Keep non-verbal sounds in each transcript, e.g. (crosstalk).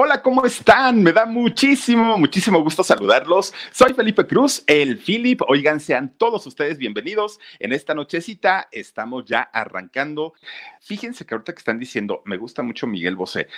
Hola, ¿cómo están? Me da muchísimo, muchísimo gusto saludarlos. Soy Felipe Cruz, el Philip. Oigan, sean todos ustedes bienvenidos. En esta nochecita estamos ya arrancando. Fíjense que ahorita que están diciendo, me gusta mucho Miguel Bosé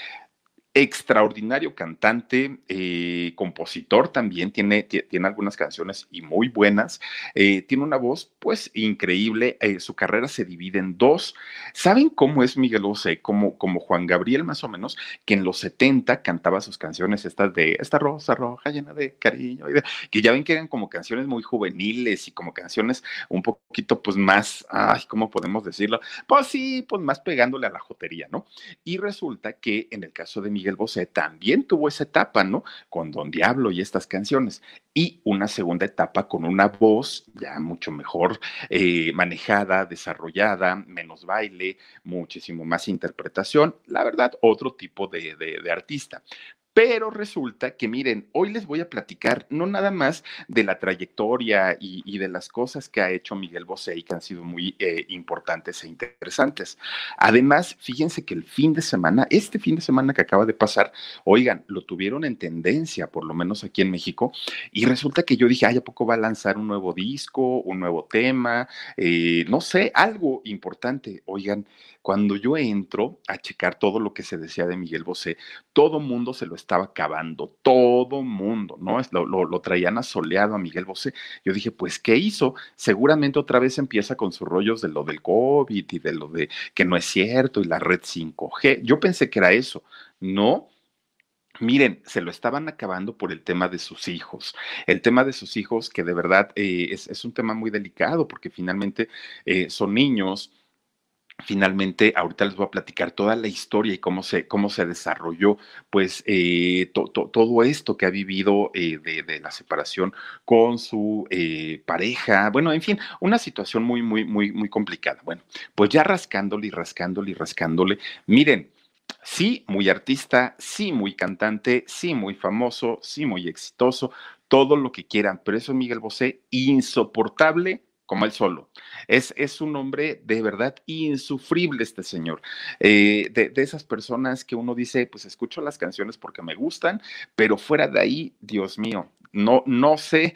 extraordinario cantante, eh, compositor también, tiene, tiene algunas canciones y muy buenas, eh, tiene una voz pues increíble, eh, su carrera se divide en dos. ¿Saben cómo es Miguel Bosé? Como, como Juan Gabriel más o menos, que en los 70 cantaba sus canciones estas de esta rosa roja llena de cariño, que ya ven que eran como canciones muy juveniles y como canciones un poquito pues más, ay, ¿cómo podemos decirlo? Pues sí, pues más pegándole a la jotería, ¿no? Y resulta que en el caso de Miguel Bosé también tuvo esa etapa, ¿no? Con Don Diablo y estas canciones. Y una segunda etapa con una voz ya mucho mejor eh, manejada, desarrollada, menos baile, muchísimo más interpretación. La verdad, otro tipo de artista. Pero resulta que, miren, hoy les voy a platicar no nada más de la trayectoria y, de las cosas que ha hecho Miguel Bosé y que han sido muy eh, importantes e interesantes. Además, fíjense que el fin de semana, este fin de semana que acaba de pasar, oigan, lo tuvieron en tendencia, por lo menos aquí en México, y resulta que yo dije, ay, ¿a poco va a lanzar un nuevo disco, un nuevo tema? Eh, no sé, algo importante. Oigan, cuando yo entro a checar todo lo que se decía de Miguel Bosé, todo mundo se lo estaba acabando, todo mundo, ¿no? Lo, lo, traían asoleado a Miguel Bosé. Yo dije, pues, ¿qué hizo? Seguramente otra vez empieza con sus rollos de lo del COVID y de lo de que no es cierto y la red 5G. Yo pensé que era eso. No, Miren, se lo estaban acabando por el tema de sus hijos. El tema de sus hijos, que de verdad eh, es, es, un tema muy delicado, porque finalmente eh, son niños, finalmente ahorita les voy a platicar toda la historia y cómo se, cómo se desarrolló pues eh, todo esto que ha vivido eh, de, la separación con su eh, pareja, bueno, en fin, una situación muy, muy, muy, muy complicada. Bueno, pues ya rascándole y rascándole y rascándole, miren. Sí, muy artista, sí, muy cantante, sí, muy famoso, sí, muy exitoso, todo lo que quieran, pero eso es Miguel Bosé, insoportable como él solo. Es, es un hombre de verdad insufrible este señor. Eh, de, de, esas personas que uno dice, pues escucho las canciones porque me gustan, pero fuera de ahí, Dios mío, no, no sé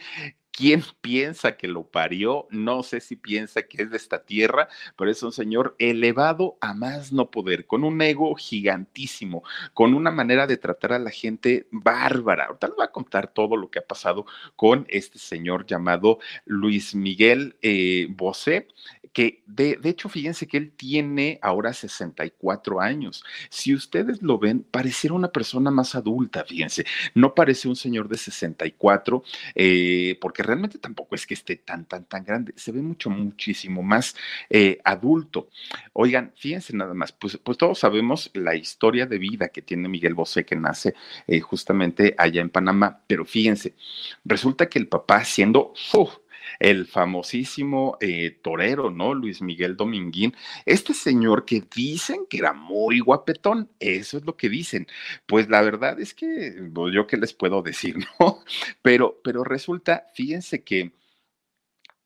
quién piensa que lo parió, no sé si piensa que es de esta tierra, pero es un señor elevado a más no poder, con un ego gigantísimo, con una manera de tratar a la gente bárbara. Ahorita les voy a contar todo lo que ha pasado con este señor llamado Luis Miguel eh, Bosé, que de, de, hecho, fíjense que él tiene ahora 64 años. Si ustedes lo ven, pareciera una persona más adulta, fíjense, no parece un señor de 64, eh, porque realmente tampoco es que esté tan, tan, tan grande, se ve mucho, muchísimo más eh, adulto. Oigan, fíjense nada más, pues, pues, todos sabemos la historia de vida que tiene Miguel Bosé, que nace eh, justamente allá en Panamá, pero fíjense, resulta que el papá siendo... el famosísimo eh, torero, ¿no? Luis Miguel Dominguín, este señor que dicen que era muy guapetón, eso es lo que dicen. Pues la verdad es que, pues, yo qué les puedo decir, (laughs) ¿no? Pero, pero resulta, fíjense que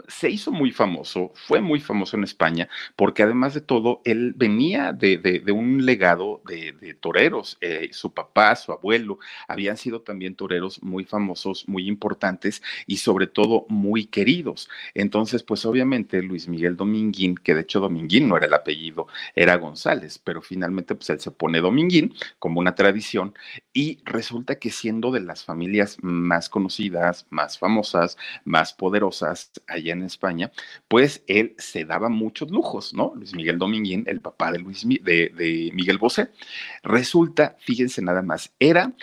se hizo muy famoso, fue muy famoso en España, porque además de todo, él venía de, un legado de, toreros. Eh, su papá, su abuelo, habían sido también toreros muy famosos, muy importantes y sobre todo muy queridos. Entonces, pues obviamente Luis Miguel Dominguín, que de hecho Dominguín no era el apellido, era González, pero finalmente pues él se pone Dominguín como una tradición y resulta que siendo de las familias más conocidas, más famosas, más poderosas allá en España, pues él se daba muchos lujos, ¿no? Luis Miguel Dominguín, el papá de, Luis, de Miguel Bosé. Resulta, fíjense nada más, era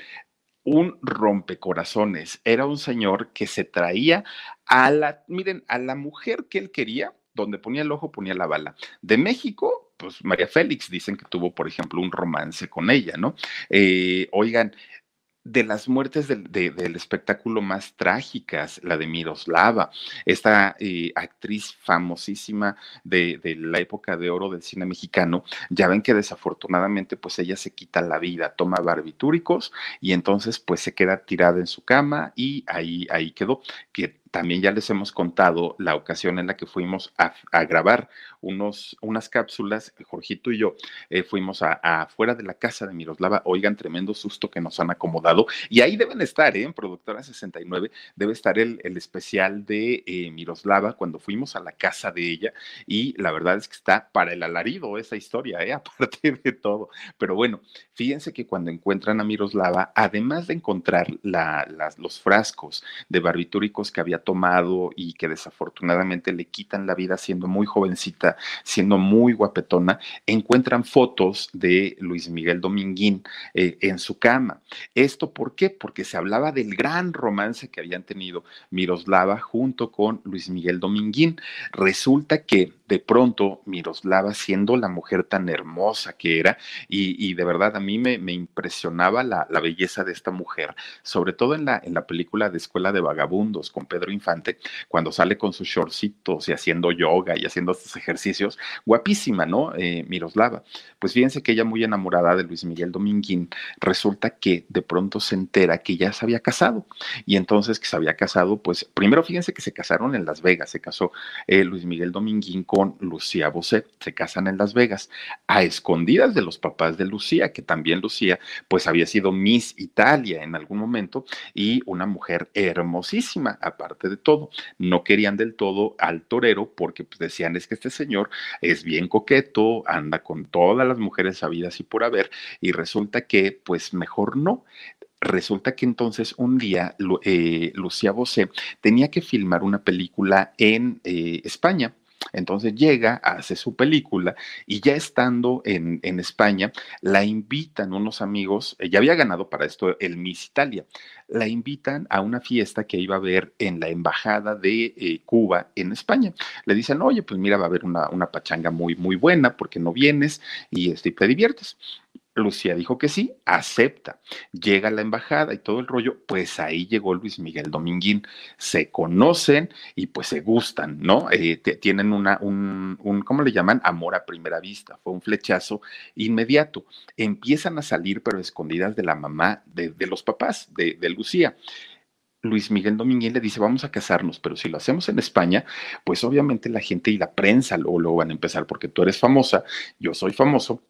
un rompecorazones, era un señor que se traía a la, miren, a la mujer que él quería, donde ponía el ojo, ponía la bala. De México, pues María Félix dicen que tuvo, por ejemplo, un romance con ella, ¿no? Eh, oigan, de las muertes del, espectáculo más trágicas, la de Miroslava, esta eh, actriz famosísima de, de, la época de oro del cine mexicano, ya ven que desafortunadamente pues ella se quita la vida, toma barbitúricos y entonces pues se queda tirada en su cama y ahí, ahí quedó, que también ya les hemos contado la ocasión en la que fuimos a, grabar unos, unas cápsulas, Jorgito y yo eh, fuimos afuera de la casa de Miroslava, oigan, tremendo susto que nos han acomodado, y ahí deben estar, ¿eh? en Productora 69, debe estar el, el especial de eh, Miroslava cuando fuimos a la casa de ella, y la verdad es que está para el alarido esa historia, ¿eh? (laughs) aparte de todo. Pero bueno, fíjense que cuando encuentran a Miroslava, además de encontrar las, los frascos de barbitúricos que había tomado y que desafortunadamente le quitan la vida siendo muy jovencita, siendo muy guapetona, encuentran fotos de Luis Miguel Dominguín eh, en su cama. ¿Esto por qué? Porque se hablaba del gran romance que habían tenido Miroslava junto con Luis Miguel Dominguín. Resulta que de pronto Miroslava, siendo la mujer tan hermosa que era, y, de verdad a mí me, impresionaba la, belleza de esta mujer, sobre todo en la, en la película de Escuela de Vagabundos con Pedro Infante, cuando sale con sus shortcitos y haciendo yoga y haciendo estos ejercicios, guapísima, ¿no? Eh, Miroslava. Pues fíjense que ella muy enamorada de Luis Miguel Dominguín, resulta que de pronto se entera que ya se había casado, y entonces que se había casado, pues primero fíjense que se casaron en Las Vegas, se casó eh, Luis Miguel Dominguín con con Lucía Bosé. Se casan en Las Vegas, a escondidas de los papás de Lucía, que también Lucía, pues había sido Miss Italia en algún momento y una mujer hermosísima, aparte de todo. No querían del todo al torero porque pues, decían es que este señor es bien coqueto, anda con todas las mujeres sabidas y por haber, y resulta que pues mejor no. Resulta que entonces un día eh, Lucía Bosé tenía que filmar una película en eh, España entonces llega, hace su película y ya estando en, España, la invitan unos amigos, ya había ganado para esto el Miss Italia, la invitan a una fiesta que iba a haber en la embajada de eh, Cuba en España. Le dicen, oye, pues mira, va a haber una, una pachanga muy, muy buena porque no vienes y este, te diviertes. Lucía dijo que sí, acepta. Llega a la embajada y todo el rollo, pues ahí llegó Luis Miguel Dominguín. Se conocen y pues se gustan, ¿no? Eh, tienen una, un, un, ¿cómo le llaman? Amor a primera vista. Fue un flechazo inmediato. Empiezan a salir, pero escondidas de la mamá, de, los papás, de, Lucía. Luis Miguel Dominguín le dice, vamos a casarnos, pero si lo hacemos en España, pues obviamente la gente y la prensa luego van a empezar, porque tú eres famosa, yo soy famoso,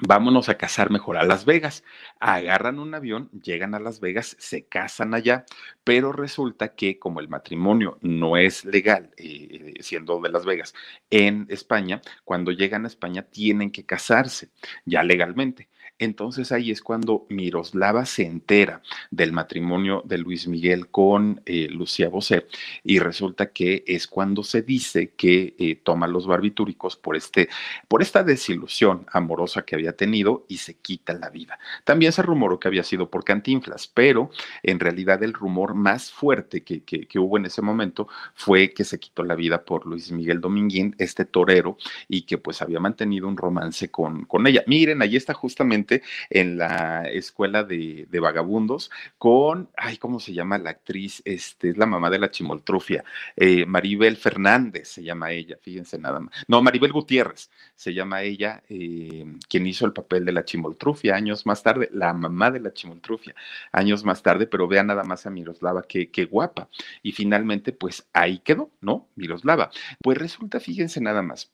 vámonos a casar mejor a Las Vegas. Agarran un avión, llegan a Las Vegas, se casan allá, pero resulta que como el matrimonio no es legal, eh, siendo de Las Vegas, en España, cuando llegan a España tienen que casarse ya legalmente. Entonces ahí es cuando Miroslava se entera del matrimonio de Luis Miguel con eh, Lucía Bosé y resulta que es cuando se dice que eh, toma los barbitúricos por, este, por esta desilusión amorosa que había tenido y se quita la vida. También se rumoró que había sido por Cantinflas, pero en realidad el rumor más fuerte que, que hubo en ese momento fue que se quitó la vida por Luis Miguel Dominguín, este torero, y que pues había mantenido un romance con, con ella. Miren, ahí está justamente en la escuela de, vagabundos con, ay, ¿cómo se llama la actriz? Este, es la mamá de la chimoltrufia, eh, Maribel Fernández se llama ella, fíjense nada más. No, Maribel Gutiérrez se llama ella, eh, quien hizo el papel de la chimoltrufia años más tarde, la mamá de la chimoltrufia años más tarde, pero vea nada más a Miroslava, qué, qué guapa. Y finalmente, pues ahí quedó, ¿no? Miroslava. Pues resulta, fíjense nada más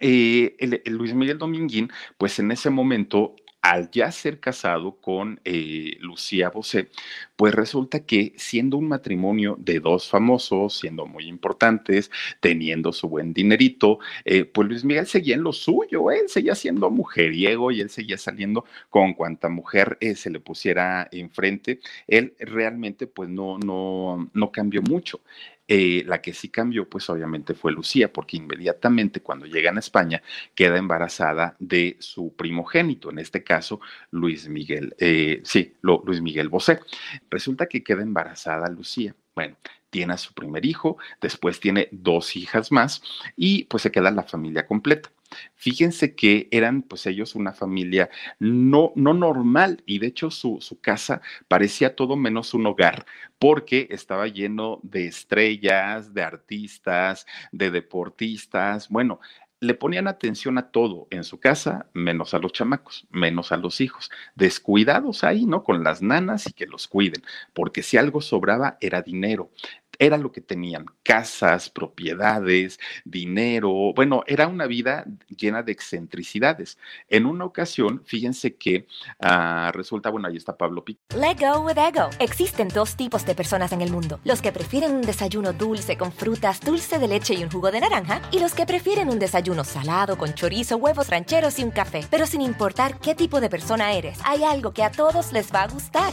eh, Luis Miguel Dominguín, pues en ese momento al ya ser casado con eh, Lucía Bosé, pues resulta que siendo un matrimonio de dos famosos, siendo muy importantes, teniendo su buen dinerito, eh, pues Luis Miguel seguía en lo suyo, él seguía siendo mujeriego y él seguía saliendo con cuanta mujer se le pusiera enfrente. Él realmente pues no, no, no cambió mucho. Eh, la que sí cambió, pues obviamente fue Lucía, porque inmediatamente cuando llegan a España queda embarazada de su primogénito, en este caso Luis Miguel, eh, sí, Luis Miguel Bosé. Resulta que queda embarazada Lucía. Bueno, tiene a su primer hijo, después tiene dos hijas más y pues se queda la familia completa. Fíjense que eran pues ellos una familia no, no normal y de hecho su, su casa parecía todo menos un hogar porque estaba lleno de estrellas, de artistas, de deportistas. Bueno, le ponían atención a todo en su casa, menos a los chamacos, menos a los hijos. Descuidados ahí, ¿no? Con las nanas y que los cuiden, porque si algo sobraba era dinero era lo que tenían, casas, propiedades, dinero, bueno, era una vida llena de excentricidades. En una ocasión, fíjense que uh, resulta, bueno, ahí está Pablo Pico. Let go with ego. Existen dos tipos de personas en el mundo, los que prefieren un desayuno dulce con frutas, dulce de leche y un jugo de naranja, y los que prefieren un desayuno salado con chorizo, huevos rancheros y un café. Pero sin importar qué tipo de persona eres, hay algo que a todos les va a gustar.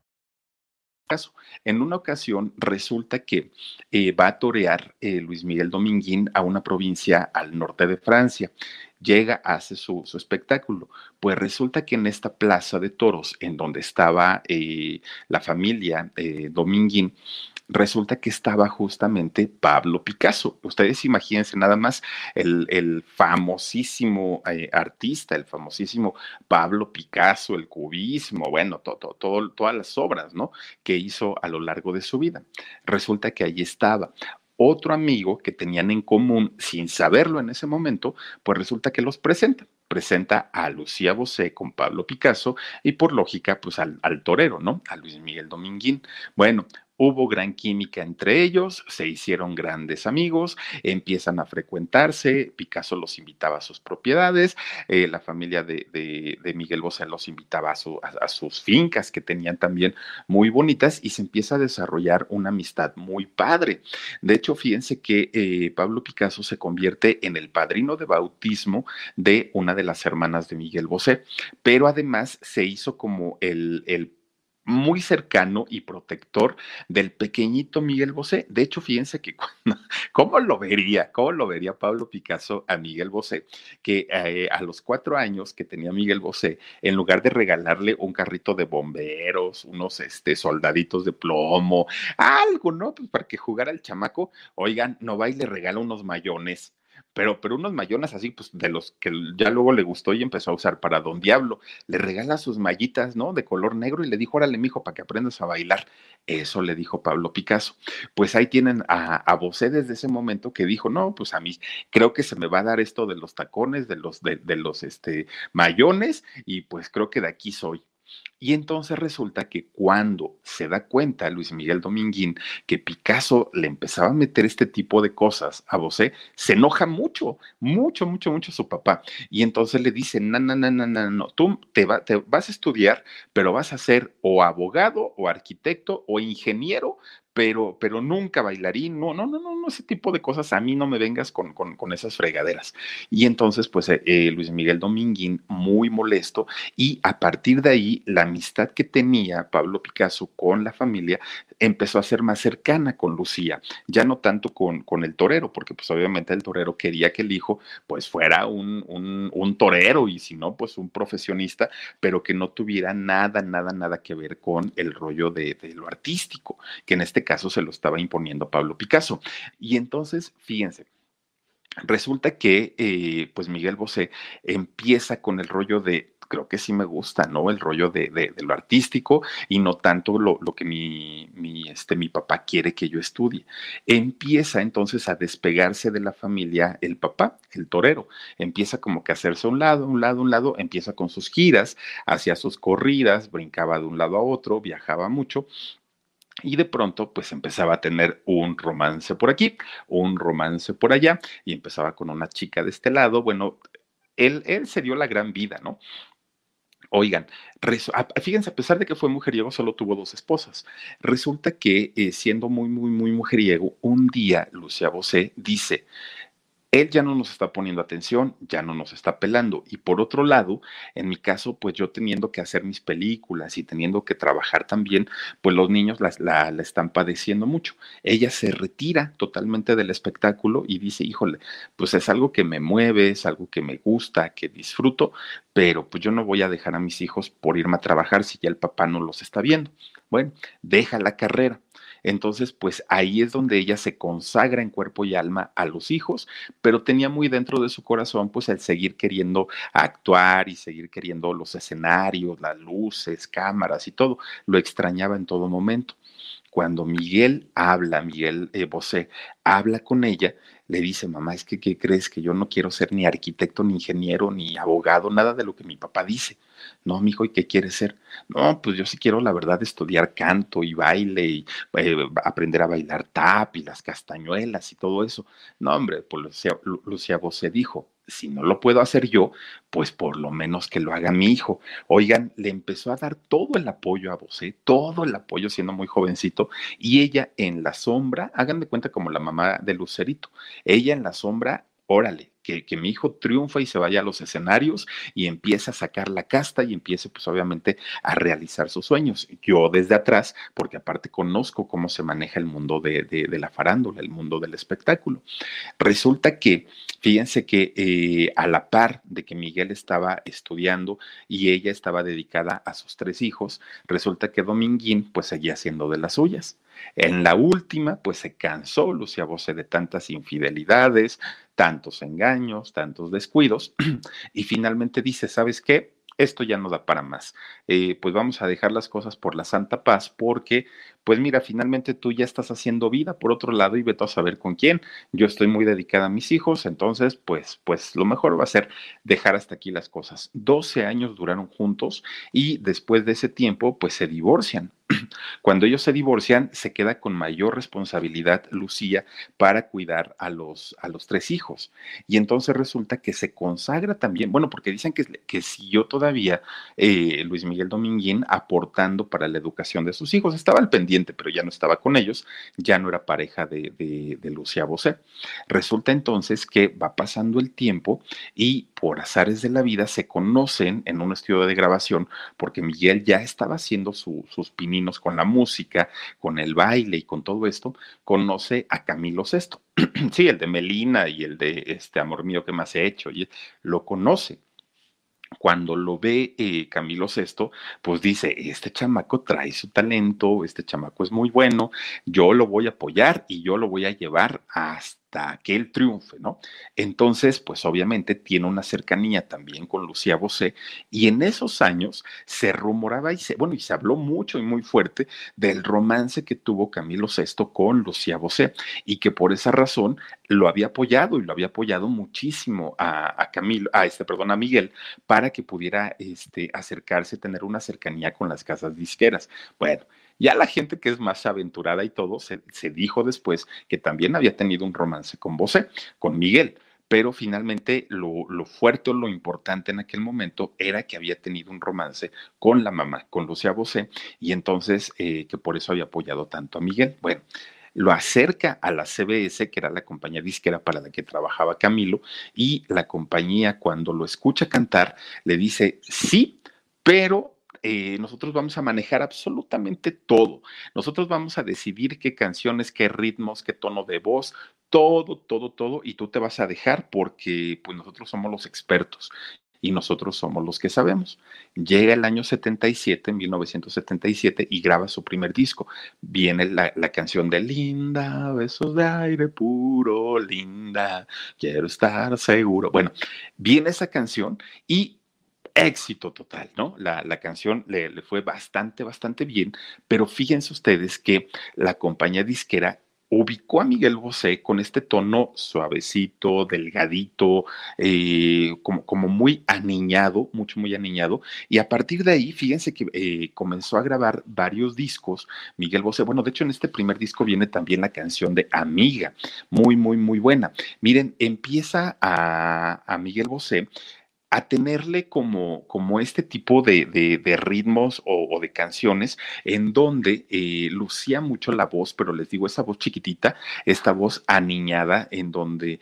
En una ocasión resulta que eh, va a torear eh, Luis Miguel Dominguín a una provincia al norte de Francia llega, hace su, su, espectáculo. Pues resulta que en esta plaza de toros, en donde estaba eh, la familia eh, Dominguín, resulta que estaba justamente Pablo Picasso. Ustedes imagínense nada más el, el famosísimo eh, artista, el famosísimo Pablo Picasso, el cubismo, bueno, todas las obras, ¿no? Que hizo a lo largo de su vida. Resulta que allí estaba otro amigo que tenían en común sin saberlo en ese momento, pues resulta que los presenta. Presenta a Lucía Bosé con Pablo Picasso y por lógica, pues al, al torero, ¿no? A Luis Miguel Dominguín. Bueno, Hubo gran química entre ellos, se hicieron grandes amigos, empiezan a frecuentarse, Picasso los invitaba a sus propiedades, eh, la familia de, Miguel Bosé los invitaba a, sus fincas que tenían también muy bonitas y se empieza a desarrollar una amistad muy padre. De hecho, fíjense que eh, Pablo Picasso se convierte en el padrino de bautismo de una de las hermanas de Miguel Bosé, pero además se hizo como el, el muy cercano y protector del pequeñito Miguel Bosé. De hecho, fíjense que (laughs) ¿cómo lo vería? ¿Cómo lo vería Pablo Picasso a Miguel Bosé? Que eh, a los cuatro años que tenía Miguel Bosé, en lugar de regalarle un carrito de bomberos, unos este, soldaditos de plomo, algo, ¿no? Pues para que jugara el chamaco, oigan, no va y le regala unos mayones pero, pero unos mayonas así, pues de los que ya luego le gustó y empezó a usar para Don Diablo. Le regala sus mallitas, ¿no? De color negro y le dijo, órale, mijo, para que aprendas a bailar. Eso le dijo Pablo Picasso. Pues ahí tienen a, a desde ese momento que dijo, no, pues a mí creo que se me va a dar esto de los tacones, de los, de, de los este, mayones, y pues creo que de aquí soy. Y entonces resulta que cuando se da cuenta Luis Miguel Dominguín que Picasso le empezaba a meter este tipo de cosas a Bosé, se enoja mucho, mucho, mucho, mucho su papá. Y entonces le dice, no, no, no, no, no, no, tú te, te vas a estudiar, pero vas a ser o abogado o arquitecto o ingeniero pero, pero nunca bailarín, no, no, no, no, ese tipo de cosas, a mí no me vengas con, con, esas fregaderas. Y entonces, pues eh, eh, Luis Miguel Dominguín, muy molesto, y a partir de ahí, la amistad que tenía Pablo Picasso con la familia empezó a ser más cercana con Lucía, ya no tanto con, con el torero, porque pues obviamente el torero quería que el hijo pues fuera un, un, torero y si no, pues un profesionista, pero que no tuviera nada, nada, nada que ver con el rollo de, de lo artístico, que en este caso se lo estaba imponiendo Pablo Picasso. Y entonces, fíjense, resulta que eh, pues Miguel Bosé empieza con el rollo de creo que sí me gusta, ¿no? El rollo de, lo artístico y no tanto lo, que mi, mi, este, mi papá quiere que yo estudie. Empieza entonces a despegarse de la familia el papá, el torero. Empieza como que a hacerse un lado, un lado, un lado, empieza con sus giras, hacía sus corridas, brincaba de un lado a otro, viajaba mucho y de pronto, pues empezaba a tener un romance por aquí, un romance por allá, y empezaba con una chica de este lado. Bueno, él, él se dio la gran vida, ¿no? Oigan, fíjense, a pesar de que fue mujeriego, solo tuvo dos esposas. Resulta que eh, siendo muy, muy, muy mujeriego, un día Lucia Bosé dice, él ya no nos está poniendo atención, ya no nos está pelando. Y por otro lado, en mi caso, pues yo teniendo que hacer mis películas y teniendo que trabajar también, pues los niños la, están padeciendo mucho. Ella se retira totalmente del espectáculo y dice, híjole, pues es algo que me mueve, es algo que me gusta, que disfruto, pero pues yo no voy a dejar a mis hijos por irme a trabajar si ya el papá no los está viendo. Bueno, deja la carrera. Entonces, pues ahí es donde ella se consagra en cuerpo y alma a los hijos, pero tenía muy dentro de su corazón pues el seguir queriendo actuar y seguir queriendo los escenarios, las luces, cámaras y todo. Lo extrañaba en todo momento. Cuando Miguel habla, Miguel eh, Bosé habla con ella, le dice, mamá, es que, ¿qué crees? Que yo no quiero ser ni arquitecto, ni ingeniero, ni abogado, nada de lo que mi papá dice. No, mijo, ¿y qué quieres ser? No, pues yo sí quiero, la verdad, estudiar canto y baile y eh, aprender a bailar tap y las castañuelas y todo eso. No, hombre, pues Lucía, Lucía Bosé dijo, si no lo puedo hacer yo, pues por lo menos que lo haga mi hijo. Oigan, le empezó a dar todo el apoyo a Bosé, todo el apoyo siendo muy jovencito, y ella en la sombra, hagan de cuenta como la mamá de Lucerito, ella en la sombra, órale, que, mi hijo triunfa y se vaya a los escenarios y empiece a sacar la casta y empiece pues obviamente a realizar sus sueños. Yo desde atrás, porque aparte conozco cómo se maneja el mundo de, de, la farándula, el mundo del espectáculo. Resulta que, fíjense que eh, a la par de que Miguel estaba estudiando y ella estaba dedicada a sus tres hijos, resulta que Dominguín pues seguía siendo de las suyas. En la última, pues se cansó Lucia Bosé de tantas infidelidades, tantos engaños, tantos descuidos, (clears throat) y finalmente dice, ¿sabes qué? Esto ya no da para más. Eh, pues vamos a dejar las cosas por la santa paz, porque, pues mira, finalmente tú ya estás haciendo vida por otro lado y vete a saber con quién. Yo estoy muy dedicada a mis hijos, entonces, pues, pues lo mejor va a ser dejar hasta aquí las cosas. 12 años duraron juntos y después de ese tiempo, pues se divorcian. (clears throat) Cuando ellos se divorcian, se queda con mayor responsabilidad Lucía para cuidar a los, a los tres hijos. Y entonces resulta que se consagra también, bueno, porque dicen que, que siguió todavía eh, Luis Miguel Dominguín aportando para la educación de sus hijos. Estaba al pendiente, pero ya no estaba con ellos, ya no era pareja de, de, Lucía Bosé. Resulta entonces que va pasando el tiempo y por azares de la vida se conocen en un estudio de grabación porque Miguel ya estaba haciendo sus pininos con la música, con el baile y con todo esto, conoce a Camilo Sesto. (clears throat) sí, el de Melina y el de este amor mío que más he hecho, lo conoce cuando lo ve eh, Camilo Sesto, pues dice, este chamaco trae su talento, este chamaco es muy bueno, yo lo voy a apoyar y yo lo voy a llevar hasta que él triunfe, ¿no? Entonces, pues obviamente tiene una cercanía también con Lucía Bosé y en esos años se rumoraba y se, bueno, y se habló mucho y muy fuerte del romance que tuvo Camilo VI con Lucía Bosé y que por esa razón lo había apoyado y lo había apoyado muchísimo a, Camilo, a este, perdón, a Miguel, para que pudiera este, acercarse, tener una cercanía con las casas disqueras. Bueno, ya la gente que es más aventurada y todo, se, dijo después que también había tenido un romance con Bosé, con Miguel pero finalmente lo, fuerte o lo importante en aquel momento era que había tenido un romance con la mamá, con Lucía Bosé, y entonces eh, que por eso había apoyado tanto a Miguel. Bueno, lo acerca a la CBS, que era la compañía disquera para la que trabajaba Camilo, y la compañía cuando lo escucha cantar le dice, sí, pero eh, nosotros vamos a manejar absolutamente todo. Nosotros vamos a decidir qué canciones, qué ritmos, qué tono de voz, todo, todo, todo, y tú te vas a dejar porque pues nosotros somos los expertos y nosotros somos los que sabemos. Llega el año 77, en 1977, y graba su primer disco. Viene la, la, canción de Linda, besos de aire puro, linda, quiero estar seguro. Bueno, viene esa canción y éxito total, ¿no? La, canción le, le, fue bastante, bastante bien, pero fíjense ustedes que la compañía disquera ubicó a Miguel Bosé con este tono suavecito, delgadito, eh, como, como, muy aniñado, mucho, muy aniñado. Y a partir de ahí, fíjense que eh, comenzó a grabar varios discos. Miguel Bosé, bueno, de hecho en este primer disco viene también la canción de Amiga, muy, muy, muy buena. Miren, empieza a, a Miguel Bosé a tenerle como, como este tipo de, de, ritmos o, de canciones en donde eh, lucía mucho la voz, pero les digo, esa voz chiquitita, esta voz aniñada, en donde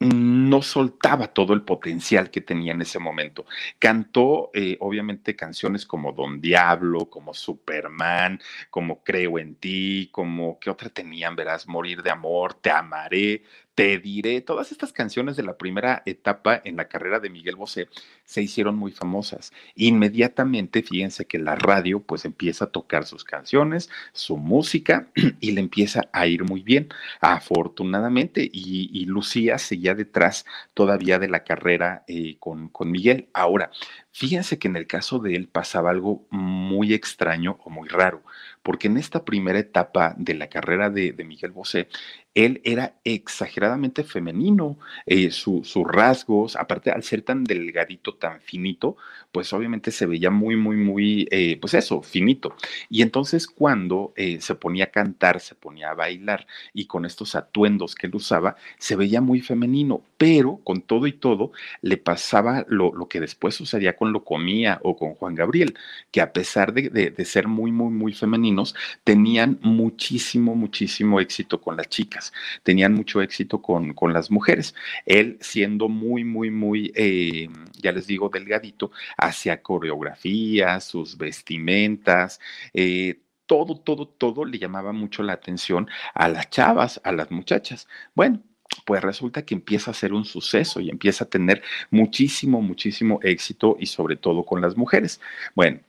no soltaba todo el potencial que tenía en ese momento. Cantó, eh, obviamente, canciones como Don Diablo, como Superman, como Creo en ti, como, ¿qué otra tenían? Verás, Morir de Amor, Te Amaré, te diré, todas estas canciones de la primera etapa en la carrera de Miguel Bosé se hicieron muy famosas. Inmediatamente, fíjense que la radio pues empieza a tocar sus canciones, su música (clears throat) y le empieza a ir muy bien, afortunadamente. Y, Lucía seguía detrás todavía de la carrera eh, con, con Miguel. Ahora, fíjense que en el caso de él pasaba algo muy extraño o muy raro porque en esta primera etapa de la carrera de, Miguel Bosé, él era exageradamente femenino, eh, sus rasgos, aparte al ser tan delgadito, tan finito, pues obviamente se veía muy, muy, muy, eh, pues eso, finito. Y entonces cuando eh, se ponía a cantar, se ponía a bailar y con estos atuendos que él usaba, se veía muy femenino, pero con todo y todo le pasaba lo, lo que después sucedía con Lo Comía o con Juan Gabriel, que a pesar de, de ser muy, muy, muy femenino, tenían muchísimo, muchísimo éxito con las chicas, tenían mucho éxito con, con las mujeres. Él siendo muy, muy, muy, eh, ya les digo, delgadito, hacía coreografías, sus vestimentas, eh, todo, todo, todo le llamaba mucho la atención a las chavas, a las muchachas. Bueno, pues resulta que empieza a ser un suceso y empieza a tener muchísimo, muchísimo éxito y sobre todo con las mujeres. Bueno,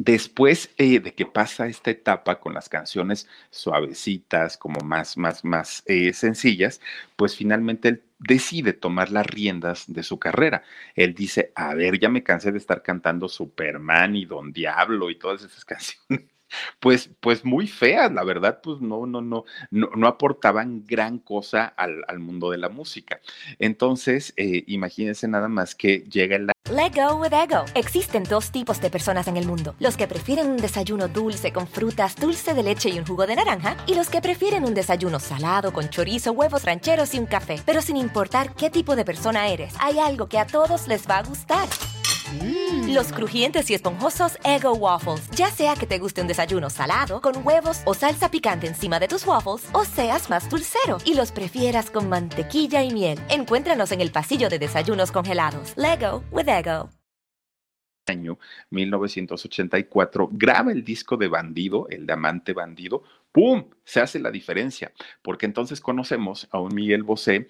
Después eh, de que pasa esta etapa con las canciones suavecitas, como más, más, más eh, sencillas, pues finalmente él decide tomar las riendas de su carrera. Él dice, a ver, ya me cansé de estar cantando Superman y Don Diablo y todas esas (laughs) canciones pues, pues muy feas, la verdad, pues no, no, no, no, aportaban gran cosa al, al, mundo de la música. Entonces, eh, imagínense nada más que llega el... Let go with ego. Existen dos tipos de personas en el mundo: los que prefieren un desayuno dulce con frutas, dulce de leche y un jugo de naranja, y los que prefieren un desayuno salado con chorizo, huevos rancheros y un café. Pero sin importar qué tipo de persona eres, hay algo que a todos les va a gustar. Mm. Los crujientes y esponjosos Ego Waffles. Ya sea que te guste un desayuno salado, con huevos o salsa picante encima de tus waffles, o seas más dulcero y los prefieras con mantequilla y miel. Encuéntranos en el pasillo de desayunos congelados. Lego with Ego. Año 1984 graba el disco de Bandido, el de Amante Bandido. ¡Pum! Se hace la diferencia, porque entonces conocemos a un Miguel Bosé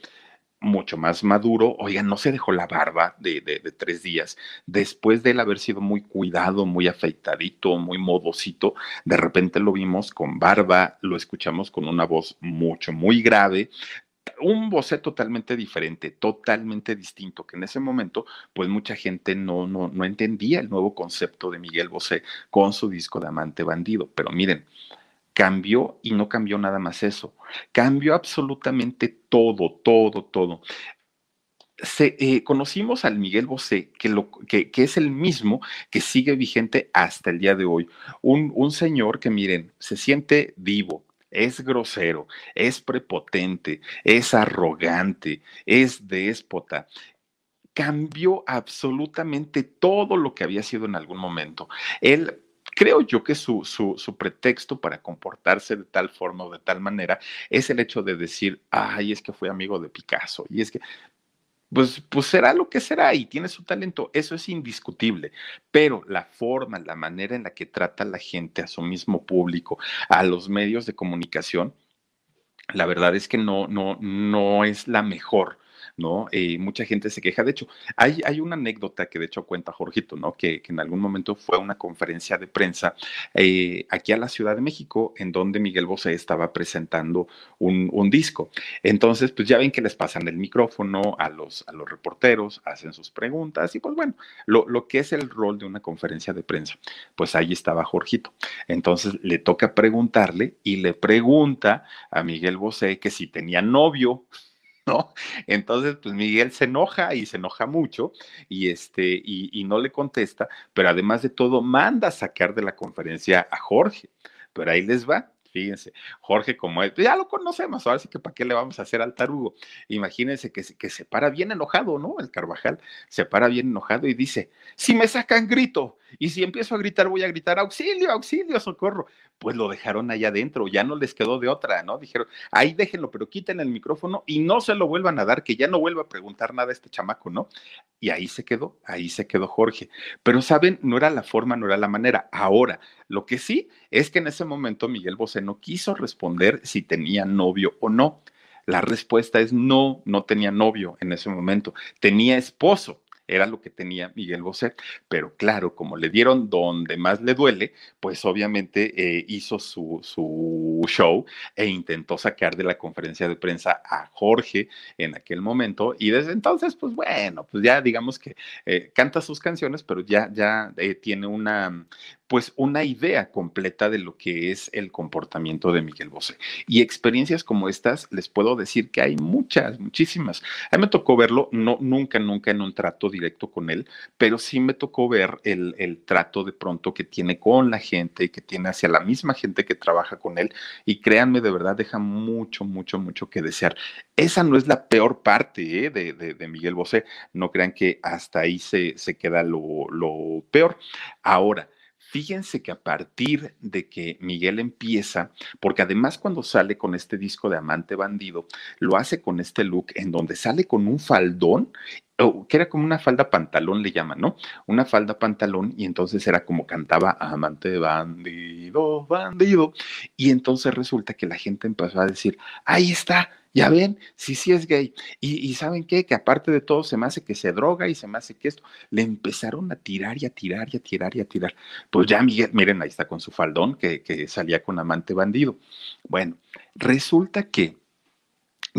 mucho más maduro. Oigan, no se dejó la barba de, de, tres días. Después de él haber sido muy cuidado, muy afeitadito, muy modosito, de repente lo vimos con barba, lo escuchamos con una voz mucho, muy grave, un voce totalmente diferente, totalmente distinto, que en ese momento, pues mucha gente no, no, no entendía el nuevo concepto de Miguel Bosé con su disco de Amante Bandido. Pero miren, cambió y no cambió nada más eso. Cambió absolutamente todo, todo, todo. Se, eh, conocimos al Miguel Bosé, que, es el mismo que sigue vigente hasta el día de hoy. Un señor que, miren, se siente vivo, es grosero, es prepotente, es arrogante, es déspota. Cambió absolutamente todo lo que había sido en algún momento. Él creo yo que su, su, pretexto para comportarse de tal forma o de tal manera es el hecho de decir, ay, es que fue amigo de Picasso, y es que, pues, pues será lo que será y tiene su talento, eso es indiscutible, pero la forma, la manera en la que trata la gente a su mismo público, a los medios de comunicación, la verdad es que no, no, no es la mejor. ¿No? Eh, mucha gente se queja. De hecho, hay, una anécdota que de hecho cuenta Jorgito, ¿no? Que, en algún momento fue una conferencia de prensa eh, aquí a la Ciudad de México, en donde Miguel Bosé estaba presentando un, disco. Entonces, pues ya ven que les pasan el micrófono a los, a los reporteros, hacen sus preguntas y pues bueno, lo, lo que es el rol de una conferencia de prensa, pues ahí estaba Jorgito. Entonces le toca preguntarle y le pregunta a Miguel Bosé que si tenía novio. Entonces, pues Miguel se enoja y se enoja mucho y, este, y, no le contesta, pero además de todo, manda a sacar de la conferencia a Jorge. Pero ahí les va. Fíjense, Jorge como él, ya lo conocemos, ahora sí que para qué le vamos a hacer al tarugo. Imagínense que, que se para bien enojado, ¿no? El Carvajal se para bien enojado y dice, si me sacan grito, y si empiezo a gritar, voy a gritar, auxilio, auxilio, socorro. Pues lo dejaron allá adentro, ya no les quedó de otra, ¿no? Dijeron, ahí déjenlo, pero quiten el micrófono y no se lo vuelvan a dar, que ya no vuelva a preguntar nada a este chamaco, ¿no? Y ahí se quedó, ahí se quedó Jorge. Pero, ¿saben? No era la forma, no era la manera. Ahora, lo que sí es que en ese momento Miguel Bosé no quiso responder si tenía novio o no. La respuesta es no, no tenía novio en ese momento, tenía esposo era lo que tenía Miguel Bosé. Pero claro, como le dieron donde más le duele, pues obviamente eh, hizo su, su, show e intentó sacar de la conferencia de prensa a Jorge en aquel momento. Y desde entonces, pues bueno, pues ya digamos que eh, canta sus canciones, pero ya, ya eh, tiene una, pues una idea completa de lo que es el comportamiento de Miguel Bosé. Y experiencias como estas, les puedo decir que hay muchas, muchísimas. A mí me tocó verlo, no, nunca, nunca en un trato directo con él, pero sí me tocó ver el, el trato de pronto que tiene con la gente y que tiene hacia la misma gente que trabaja con él. Y créanme, de verdad, deja mucho, mucho, mucho que desear. Esa no es la peor parte ¿eh? de, de, Miguel Bosé. No crean que hasta ahí se, se queda lo, lo peor. Ahora, Fíjense que a partir de que Miguel empieza, porque además cuando sale con este disco de Amante Bandido, lo hace con este look en donde sale con un faldón que era como una falda pantalón, le llaman, ¿no? Una falda pantalón, y entonces era como cantaba amante bandido, bandido. Y entonces resulta que la gente empezó a decir, ahí está, ya ven, sí, sí es gay. Y, ¿saben qué? Que aparte de todo se me hace que se droga y se me hace que esto. Le empezaron a tirar y a tirar y a tirar y a tirar. Pues ya Miguel, miren, ahí está con su faldón que, que salía con amante bandido. Bueno, resulta que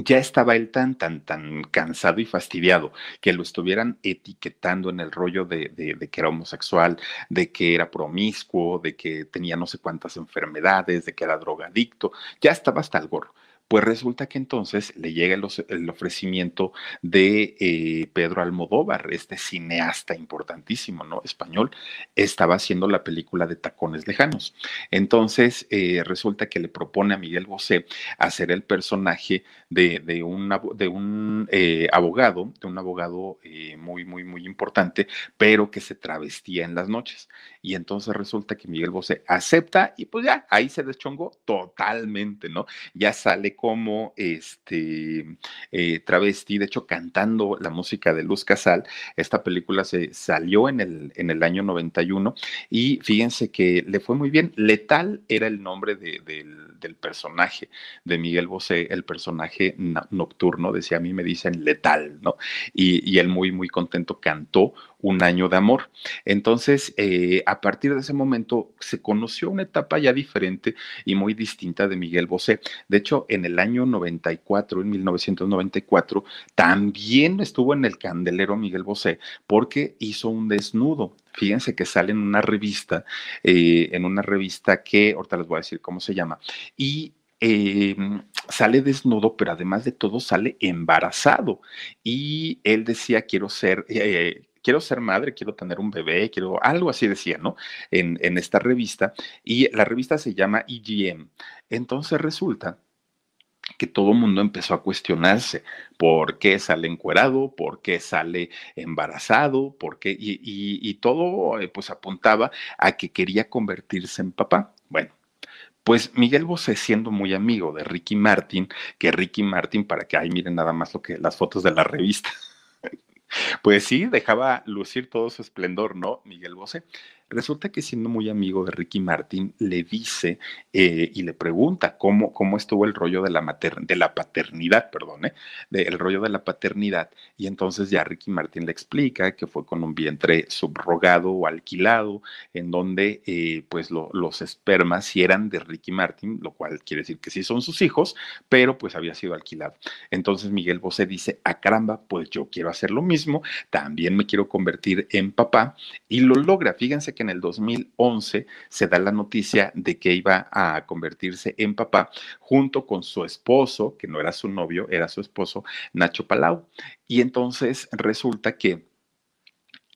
ya estaba él tan, tan, tan cansado y fastidiado que lo estuvieran etiquetando en el rollo de, de, que era homosexual, de que era promiscuo, de que tenía no sé cuántas enfermedades, de que era drogadicto, ya estaba hasta el gorro. Pues resulta que entonces le llega el, ofrecimiento de eh, Pedro Almodóvar, este cineasta importantísimo, ¿no? Español, estaba haciendo la película de Tacones Lejanos. Entonces eh, resulta que le propone a Miguel Bosé hacer el personaje de, un eh, abogado, de un abogado muy, muy, muy importante, pero que se travestía en las noches. Y entonces resulta que Miguel Bosé acepta y pues ya, ahí se deschongó totalmente, ¿no? Ya sale como este eh, travesti, de hecho cantando la música de Luz Casal. Esta película se salió en el, en el año 91 y fíjense que le fue muy bien. Letal era el nombre del, personaje de Miguel Bosé, el personaje nocturno, decía a mí me dicen letal, ¿no? Y, y él muy, muy contento cantó un año de amor. Entonces, eh, a partir de ese momento se conoció una etapa ya diferente y muy distinta de Miguel Bosé. De hecho, en el año 94, en 1994, también estuvo en el candelero Miguel Bosé porque hizo un desnudo. Fíjense que sale en una revista, eh, en una revista que, ahorita les voy a decir cómo se llama, y em, sale desnudo, pero además de todo sale embarazado. Y él decía, quiero ser, eh, quiero ser madre, quiero tener un bebé, quiero algo así decía, ¿no? En, esta revista. Y la revista se llama EGM. Entonces resulta que todo el mundo empezó a cuestionarse por qué sale encuerado, por qué sale embarazado, por qué, y, y, todo eh, pues apuntaba a que quería convertirse en papá. Bueno, pues Miguel Bosé, siendo muy amigo de Ricky Martin, que Ricky Martin, para que ahí miren nada más lo que las fotos de la revista, pues sí, dejaba lucir todo su esplendor, ¿no? Miguel Bosé. Resulta que siendo muy amigo de Ricky Martin, le dice eh, y le pregunta cómo, cómo estuvo el rollo de la, de la paternidad, perdón, ¿eh? el rollo de la paternidad. Y entonces ya Ricky Martin le explica que fue con un vientre subrogado o alquilado, en donde eh, pues los espermas sí eran de Ricky Martin, lo cual quiere decir que sí son sus hijos, pero pues había sido alquilado. Entonces Miguel Bosé dice, a ah, caramba, pues yo quiero hacer lo mismo, también me quiero convertir en papá y lo logra. Fíjense que en el 2011 se da la noticia de que iba a convertirse en papá junto con su esposo, que no era su novio, era su esposo, Nacho Palau. Y entonces resulta que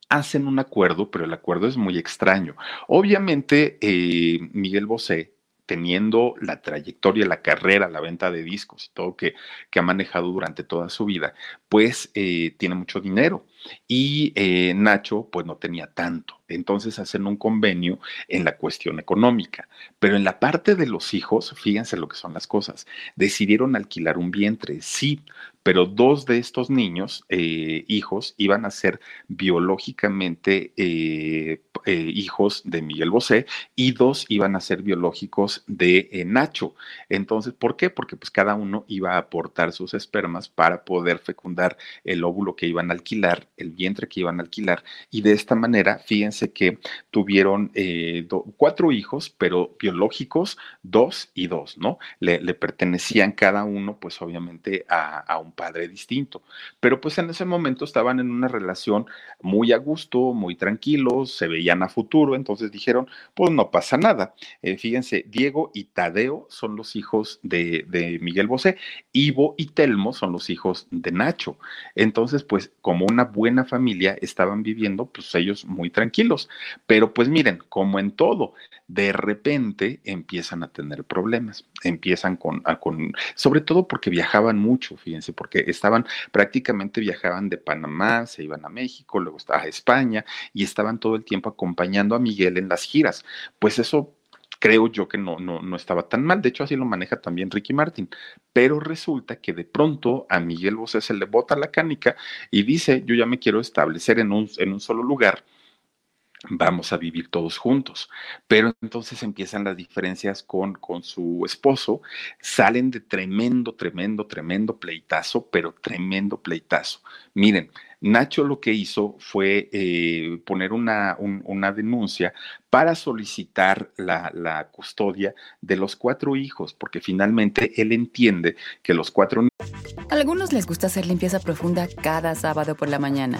hacen un acuerdo, pero el acuerdo es muy extraño. Obviamente, eh, Miguel Bosé teniendo la trayectoria, la carrera, la venta de discos y todo que, que ha manejado durante toda su vida, pues eh, tiene mucho dinero. Y eh, Nacho, pues no tenía tanto. Entonces hacen un convenio en la cuestión económica. Pero en la parte de los hijos, fíjense lo que son las cosas. Decidieron alquilar un vientre, sí, pero dos de estos niños, eh, hijos, iban a ser biológicamente eh, eh, hijos de Miguel Bosé y dos iban a ser biológicos de Nacho. Entonces, ¿por qué? Porque pues cada uno iba a aportar sus espermas para poder fecundar el óvulo que iban a alquilar, el vientre que iban a alquilar. Y de esta manera, fíjense que tuvieron cuatro hijos, pero biológicos, dos y dos, ¿no? Le, pertenecían cada uno, pues obviamente, a, a un padre distinto. Pero pues en ese momento estaban en una relación muy a gusto, muy tranquilos, se a futuro, entonces dijeron, pues no pasa nada. Eh, fíjense, Diego y Tadeo son los hijos de, de Miguel Bosé, Ivo y Telmo son los hijos de Nacho. Entonces, pues como una buena familia estaban viviendo, pues ellos muy tranquilos. Pero pues miren, como en todo, de repente empiezan a tener problemas, empiezan con, con sobre todo porque viajaban mucho, fíjense, porque estaban prácticamente viajaban de Panamá, se iban a México, luego a España y estaban todo el tiempo acompañando a Miguel en las giras. Pues eso creo yo que no, no, no estaba tan mal. De hecho, así lo maneja también Ricky Martin. Pero resulta que de pronto a Miguel Bosé se le bota la canica y dice, yo ya me quiero establecer en un, en un solo lugar vamos a vivir todos juntos. Pero entonces empiezan las diferencias con, con su esposo, salen de tremendo, tremendo, tremendo pleitazo, pero tremendo pleitazo. Miren, Nacho lo que hizo fue eh, poner una, una, denuncia para solicitar la, la, custodia de los cuatro hijos, porque finalmente él entiende que los cuatro... algunos les gusta hacer limpieza profunda cada sábado por la mañana.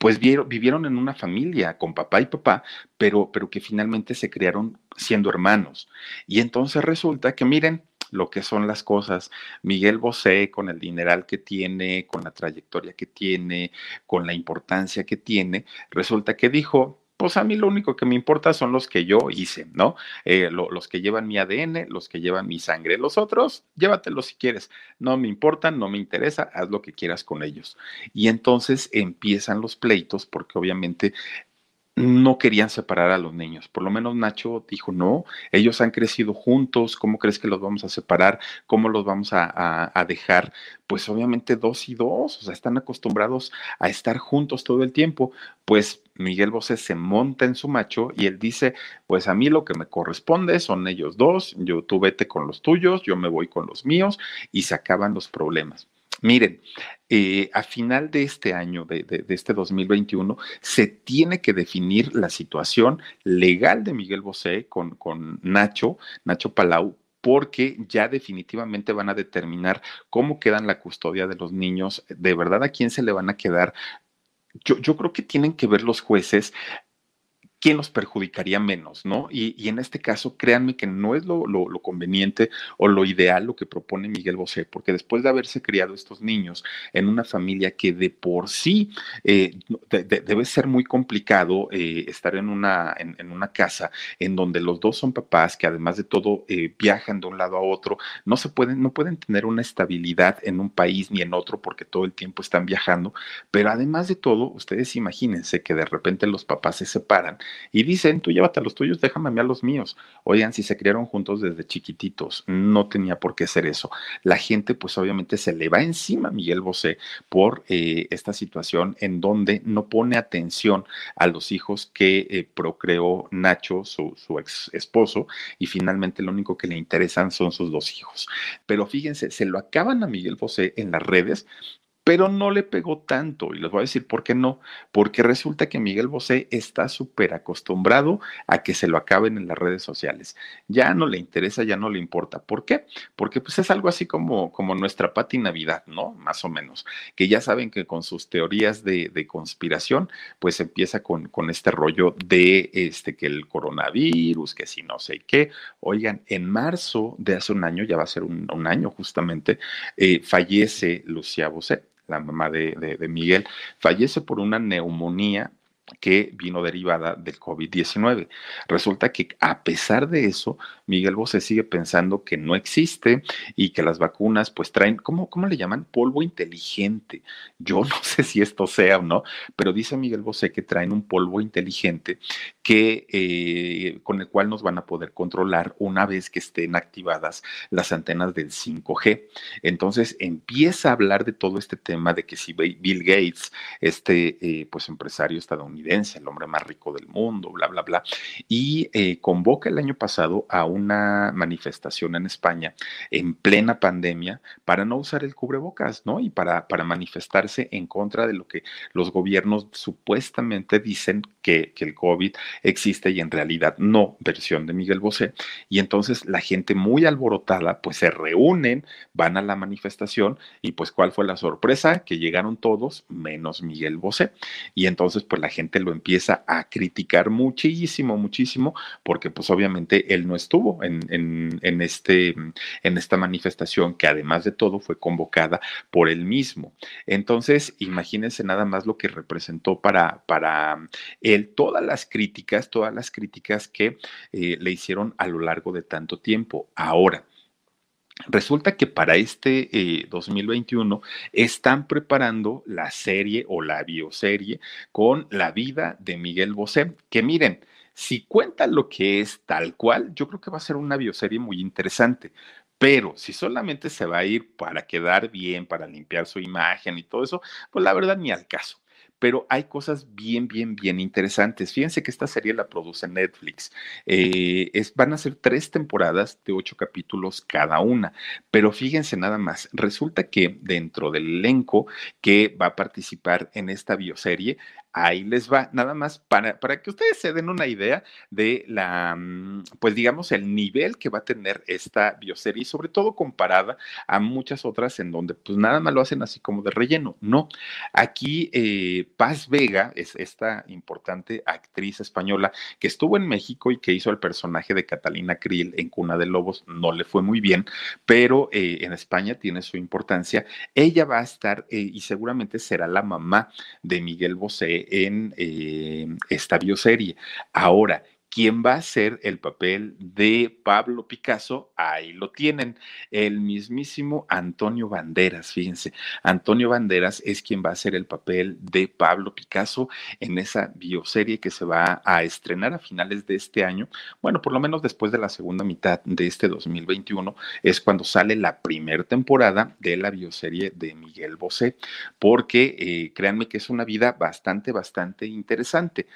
pues vivieron en una familia con papá y papá, pero, pero que finalmente se criaron siendo hermanos. Y entonces resulta que miren lo que son las cosas. Miguel Bosé, con el dineral que tiene, con la trayectoria que tiene, con la importancia que tiene, resulta que dijo, pues a mí lo único que me importa son los que yo hice, ¿no? Eh, los que llevan mi ADN, los que llevan mi sangre. Los otros, llévatelos si quieres. No me importan, no me interesa, haz lo que quieras con ellos. Y entonces empiezan los pleitos porque obviamente no querían separar a los niños. Por lo menos Nacho dijo, no, ellos han crecido juntos, ¿cómo crees que los vamos a separar? ¿Cómo los vamos a, dejar? Pues obviamente dos y dos, o sea, están acostumbrados a estar juntos todo el tiempo. Pues Miguel Bosé se monta en su macho y él dice, pues a mí lo que me corresponde son ellos dos, yo tú vete con los tuyos, yo me voy con los míos y se acaban los problemas. Miren, eh, a final de este año, de, de, de, este 2021, se tiene que definir la situación legal de Miguel Bosé con, con Nacho, Nacho Palau, porque ya definitivamente van a determinar cómo quedan la custodia de los niños, de verdad a quién se le van a quedar. Yo, yo creo que tienen que ver los jueces quién los perjudicaría menos, ¿no? Y, y, en este caso, créanme que no es lo, lo, conveniente o lo ideal lo que propone Miguel Bosé, porque después de haberse criado estos niños en una familia que de por sí eh, de, de, debe ser muy complicado eh, estar en una, en, una casa en donde los dos son papás, que además de todo eh, viajan de un lado a otro, no se pueden, no pueden tener una estabilidad en un país ni en otro porque todo el tiempo están viajando, pero además de todo, ustedes imagínense que de repente los papás se separan y dicen, tú llévate a los tuyos, déjame a mí a los míos. Oigan, si se criaron juntos desde chiquititos, no tenía por qué ser eso. La gente, pues obviamente se le va encima a Miguel Bosé por eh, esta situación en donde no pone atención a los hijos que eh, procreó Nacho, su, su ex esposo, y finalmente lo único que le interesan son sus dos hijos. Pero fíjense, se lo acaban a Miguel Bosé en las redes pero no le pegó tanto. Y les voy a decir por qué no. Porque resulta que Miguel Bosé está súper acostumbrado a que se lo acaben en las redes sociales. Ya no le interesa, ya no le importa. ¿Por qué? Porque pues es algo así como, como nuestra Pati Navidad, ¿no? Más o menos. Que ya saben que con sus teorías de, de conspiración, pues empieza con, con, este rollo de este que el coronavirus, que si no sé qué. Oigan, en marzo de hace un año, ya va a ser un, año justamente, eh, fallece Lucía Bosé la mamá de, de, Miguel, fallece por una neumonía que vino derivada del COVID-19. Resulta que a pesar de eso, Miguel Bosé sigue pensando que no existe y que las vacunas pues traen, ¿cómo, cómo le llaman? Polvo inteligente. Yo (laughs) no sé si esto sea o no, pero dice Miguel Bosé que traen un polvo inteligente que, eh, con el cual nos van a poder controlar una vez que estén activadas las antenas del 5G. Entonces empieza a hablar de todo este tema de que si Bill Gates, este eh, pues empresario estadounidense, el hombre más rico del mundo, bla, bla, bla, y eh, convoca el año pasado a una manifestación en España en plena pandemia para no usar el cubrebocas, ¿no? Y para, para manifestarse en contra de lo que los gobiernos supuestamente dicen que, que el COVID existe y en realidad no, versión de Miguel Bosé. Y entonces la gente muy alborotada, pues se reúnen, van a la manifestación y pues ¿cuál fue la sorpresa? Que llegaron todos menos Miguel Bosé. Y entonces pues la gente lo empieza a criticar muchísimo, muchísimo, porque pues obviamente él no estuvo en, en, este, en esta manifestación que además de todo fue convocada por él mismo. Entonces, imagínense nada más lo que representó para, para él todas las críticas, todas las críticas que eh, le hicieron a lo largo de tanto tiempo. Ahora, Resulta que para este eh, 2021 están preparando la serie o la bioserie con la vida de Miguel Bosé, que miren, si cuentan lo que es tal cual, yo creo que va a ser una bioserie muy interesante. Pero si solamente se va a ir para quedar bien, para limpiar su imagen y todo eso, pues la verdad ni al caso pero hay cosas bien, bien, bien interesantes. Fíjense que esta serie la produce Netflix. Eh, es, van a ser tres temporadas de ocho capítulos cada una, pero fíjense nada más, resulta que dentro del elenco que va a participar en esta bioserie, ahí les va, nada más para, para que ustedes se den una idea de la, mm, pues digamos, el nivel que va a tener esta bioserie, sobre todo comparada a muchas otras en donde pues nada más lo hacen así como de relleno. No, aquí eh, Paz Vega es esta importante actriz española que estuvo en México y que hizo el personaje de Catalina Krill en Cuna de Lobos, no le fue muy bien, pero eh, en España tiene su importancia. Ella va a estar eh, y seguramente será la mamá de Miguel Bosé en eh, esta bioserie. Ahora, ¿Quién va a ser el papel de Pablo Picasso? Ahí lo tienen, el mismísimo Antonio Banderas, fíjense. Antonio Banderas es quien va a ser el papel de Pablo Picasso en esa bioserie que se va a estrenar a finales de este año. Bueno, por lo menos después de la segunda mitad de este 2021 es cuando sale la primera temporada de la bioserie de Miguel Bosé, porque eh, créanme que es una vida bastante, bastante interesante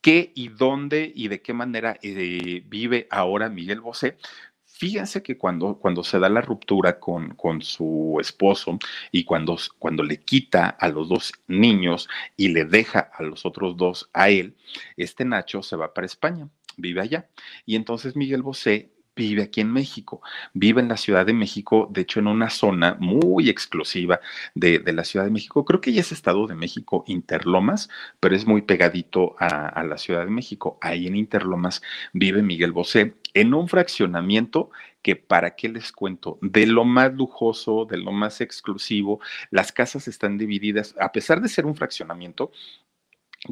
qué y dónde y de qué manera eh, vive ahora Miguel Bosé. Fíjense que cuando, cuando se da la ruptura con, con su esposo y cuando, cuando le quita a los dos niños y le deja a los otros dos a él, este Nacho se va para España, vive allá. Y entonces Miguel Bosé vive aquí en México, vive en la Ciudad de México, de hecho en una zona muy exclusiva de, la Ciudad de México, creo que ya es Estado de México, Interlomas, pero es muy pegadito a, a la Ciudad de México. Ahí en Interlomas vive Miguel Bosé en un fraccionamiento que para qué les cuento, de lo más lujoso, de lo más exclusivo, las casas están divididas, a pesar de ser un fraccionamiento,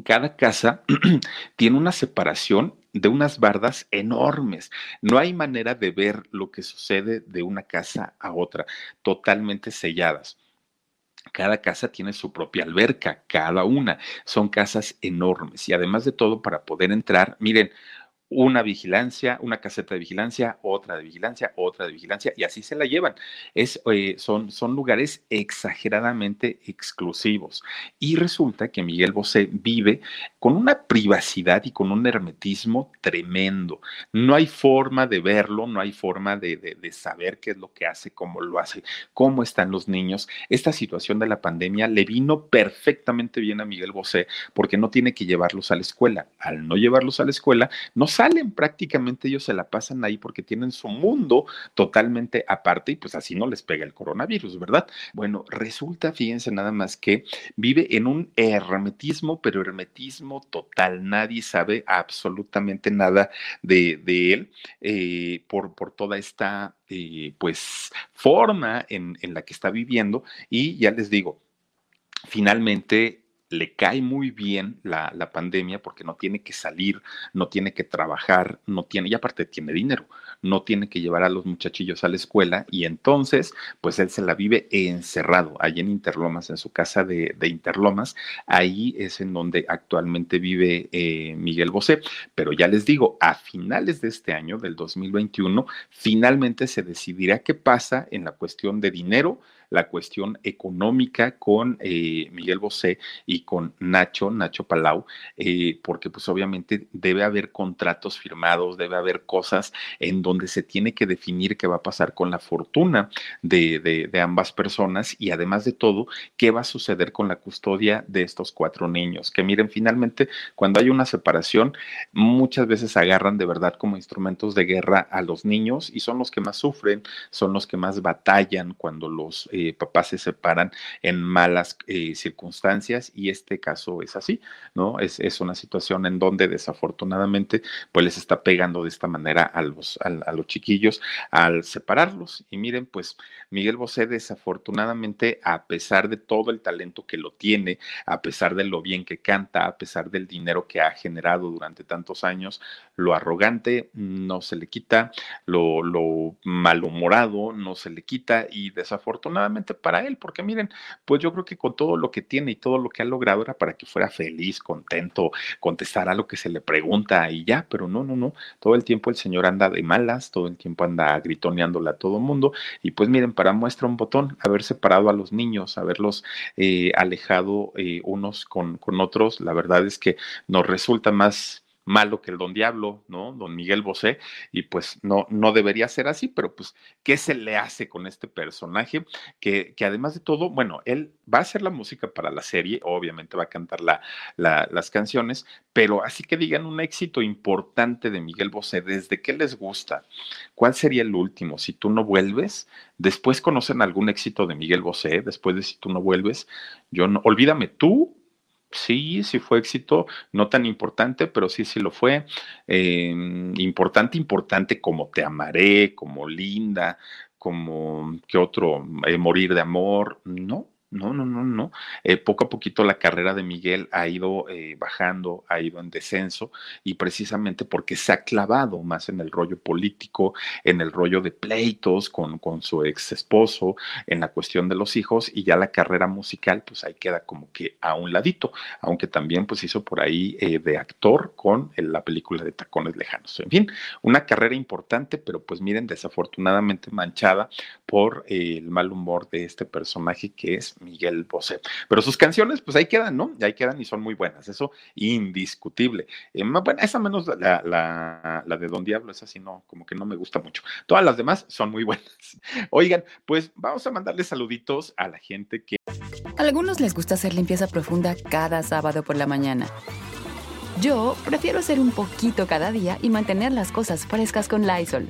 cada casa (clears throat) tiene una separación de unas bardas enormes. No hay manera de ver lo que sucede de una casa a otra, totalmente selladas. Cada casa tiene su propia alberca, cada una. Son casas enormes y además de todo, para poder entrar, miren, una vigilancia, una caseta de vigilancia, otra de vigilancia, otra de vigilancia, y así se la llevan. Es, eh, son, son lugares exageradamente exclusivos. Y resulta que Miguel Bosé vive con una privacidad y con un hermetismo tremendo. No hay forma de verlo, no hay forma de, de saber qué es lo que hace, cómo lo hace, cómo están los niños. Esta situación de la pandemia le vino perfectamente bien a Miguel Bosé porque no tiene que llevarlos a la escuela. Al no llevarlos a la escuela, no salen prácticamente, ellos se la pasan ahí porque tienen su mundo totalmente aparte y pues así no les pega el coronavirus, ¿verdad? Bueno, resulta, fíjense nada más que vive en un hermetismo, pero hermetismo total, nadie sabe absolutamente nada de, él eh, por, por toda esta eh, pues forma en, en la que está viviendo y ya les digo, finalmente le cae muy bien la, la, pandemia porque no tiene que salir, no tiene que trabajar, no tiene, y aparte tiene dinero, no tiene que llevar a los muchachillos a la escuela y entonces, pues él se la vive encerrado allí en Interlomas, en su casa de, de Interlomas, ahí es en donde actualmente vive eh, Miguel Bosé, pero ya les digo, a finales de este año, del 2021, finalmente se decidirá qué pasa en la cuestión de dinero, la cuestión económica con eh, Miguel Bosé y con Nacho, Nacho Palau, eh, porque pues obviamente debe haber contratos firmados, debe haber cosas en donde se tiene que definir qué va a pasar con la fortuna de, de, ambas personas y además de todo, qué va a suceder con la custodia de estos cuatro niños. Que miren, finalmente, cuando hay una separación, muchas veces agarran de verdad como instrumentos de guerra a los niños y son los que más sufren, son los que más batallan cuando los eh, papás se separan en malas eh, circunstancias y este caso es así, ¿no? Es, es, una situación en donde desafortunadamente pues les está pegando de esta manera a los, a, los chiquillos al separarlos. Y miren, pues Miguel Bosé desafortunadamente, a pesar de todo el talento que lo tiene, a pesar de lo bien que canta, a pesar del dinero que ha generado durante tantos años, lo arrogante no se le quita, lo, lo malhumorado no se le quita y desafortunadamente para él, porque miren, pues yo creo que con todo lo que tiene y todo lo que ha logrado era para que fuera feliz, contento, contestara lo que se le pregunta y ya, pero no, no, no, todo el tiempo el señor anda de malas, todo el tiempo anda gritoneándole a todo mundo y pues miren, para muestra un botón, haber separado a los niños, haberlos eh, alejado eh, unos con, con otros, la verdad es que nos resulta más malo que el don Diablo, ¿no? Don Miguel Bosé, y pues no, no debería ser así, pero pues, ¿qué se le hace con este personaje? Que, que además de todo, bueno, él va a hacer la música para la serie, obviamente va a cantar la, las canciones, pero así que digan un éxito importante de Miguel Bosé, ¿desde qué les gusta? ¿Cuál sería el último? Si tú no vuelves, después conocen algún éxito de Miguel Bosé, después de si tú no vuelves, yo no, olvídame tú, Sí, sí fue éxito, no tan importante, pero sí, sí lo fue. Em, importante, importante como Te amaré, como Linda, como qué otro, eh, Morir de amor, no, no, no, no, no. Eh, poco a poquito la carrera de Miguel ha ido eh, bajando, ha ido en descenso y precisamente porque se ha clavado más en el rollo político, en el rollo de pleitos con, con su ex esposo, en la cuestión de los hijos y ya la carrera musical pues ahí queda como que a un ladito, aunque también pues hizo por ahí eh, de actor con la película de Tacones Lejanos. En fin, una carrera importante, pero pues miren, desafortunadamente manchada por el mal humor de este personaje que es Miguel Bosé. Pero sus canciones, pues ahí quedan, ¿no? Ahí quedan y son muy buenas, eso indiscutible. Eh, bueno, esa menos la, la, la, de Don Diablo, esa sí no, como que no me gusta mucho. Todas las demás son muy (laughs) buenas. Oigan, pues vamos a mandarle saluditos a la gente que... A algunos les gusta hacer limpieza profunda cada sábado por la mañana. Yo prefiero hacer un poquito cada día y mantener las cosas frescas con Lysol.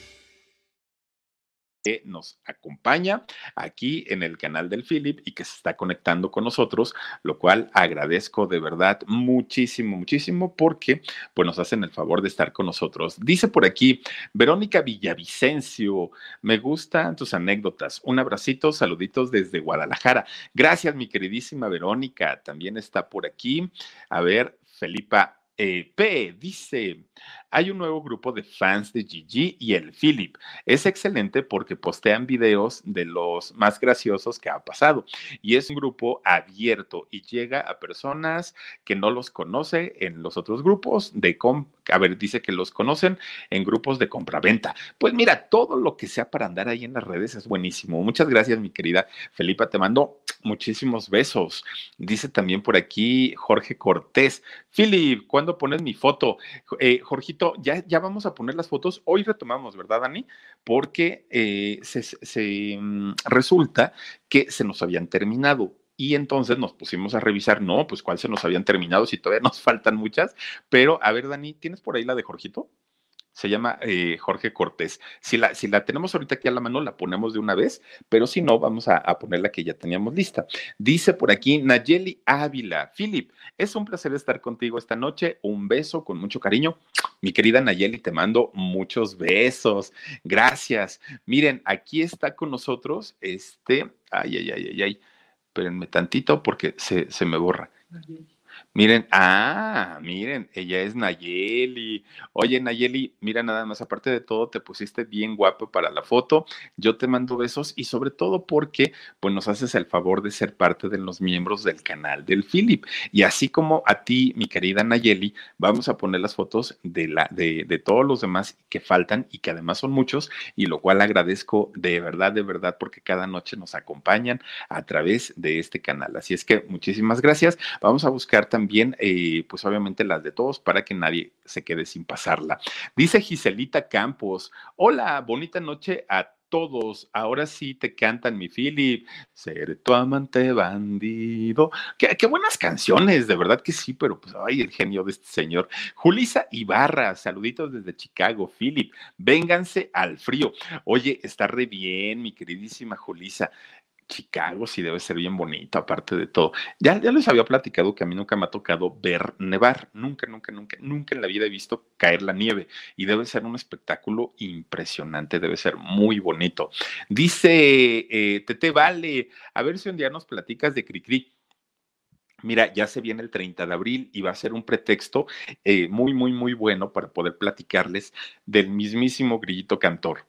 que nos acompaña aquí en el canal del Philip y que se está conectando con nosotros, lo cual agradezco de verdad muchísimo, muchísimo porque pues nos hacen el favor de estar con nosotros. Dice por aquí Verónica Villavicencio, me gustan tus anécdotas. Un abracito, saluditos desde Guadalajara. Gracias, mi queridísima Verónica. También está por aquí. A ver, Felipa eh, P dice, hay un nuevo grupo de fans de Gigi y el Philip. Es excelente porque postean videos de los más graciosos que ha pasado. Y es un grupo abierto y llega a personas que no los conoce en los otros grupos de a ver, dice que los conocen en grupos de compraventa. Pues mira, todo lo que sea para andar ahí en las redes es buenísimo. Muchas gracias, mi querida Felipa. Te mando muchísimos besos. Dice también por aquí Jorge Cortés. Philip, ¿cuándo pones mi foto? Eh, Jorgito, ya, ya vamos a poner las fotos. Hoy retomamos, ¿verdad, Dani? Porque eh, se, mm, resulta que se nos habían terminado y entonces nos pusimos a revisar, no, pues cuál se nos habían terminado, si todavía (laughs) nos faltan muchas, pero a ver, Dani, ¿tienes por ahí la de Jorgito? se llama eh, Jorge Cortés. Si la, si la tenemos ahorita aquí a la mano, la ponemos de una vez, pero si no, vamos a, a poner la que ya teníamos lista. Dice por aquí Nayeli Ávila. Philip, es un placer estar contigo esta noche. Un beso con mucho cariño. Mi querida Nayeli, te mando muchos besos. Gracias. Miren, aquí está con nosotros este. Ay, ay, ay, ay, ay. Espérenme tantito porque se, se me borra. Miren, ah, miren, ella es Nayeli. Oye, Nayeli, mira nada más, aparte de todo, te pusiste bien guapo para la foto. Yo te mando besos y sobre todo porque pues nos haces el favor de ser parte de los miembros del canal del Philip. Y así como a ti, mi querida Nayeli, vamos a poner las fotos de, la, de, de todos los demás que faltan y que además son muchos y lo cual agradezco de verdad, de verdad, porque cada noche nos acompañan a través de este canal. Así es que muchísimas gracias. Vamos a buscar también, eh, pues obviamente las de todos para que nadie se quede sin pasarla. Dice Giselita Campos, hola, bonita noche a todos. Ahora sí te cantan mi Philip, ser tu amante bandido. Qué, qué, buenas canciones, de verdad que sí, pero pues ay, el genio de este señor. Julisa Ibarra, saluditos desde Chicago, Philip, vénganse al frío. Oye, está re bien, mi queridísima Julisa. Chicago sí debe ser bien bonito, aparte de todo. Ya, ya les había platicado que a mí nunca me ha tocado ver nevar, nunca, nunca, nunca, nunca en la vida he visto caer la nieve y debe ser un espectáculo impresionante, debe ser muy bonito. Dice eh, Tete Vale, a ver si un día nos platicas de Cricri. Mira, ya se viene el 30 de abril y va a ser un pretexto eh, muy, muy, muy bueno para poder platicarles del mismísimo grillito cantor.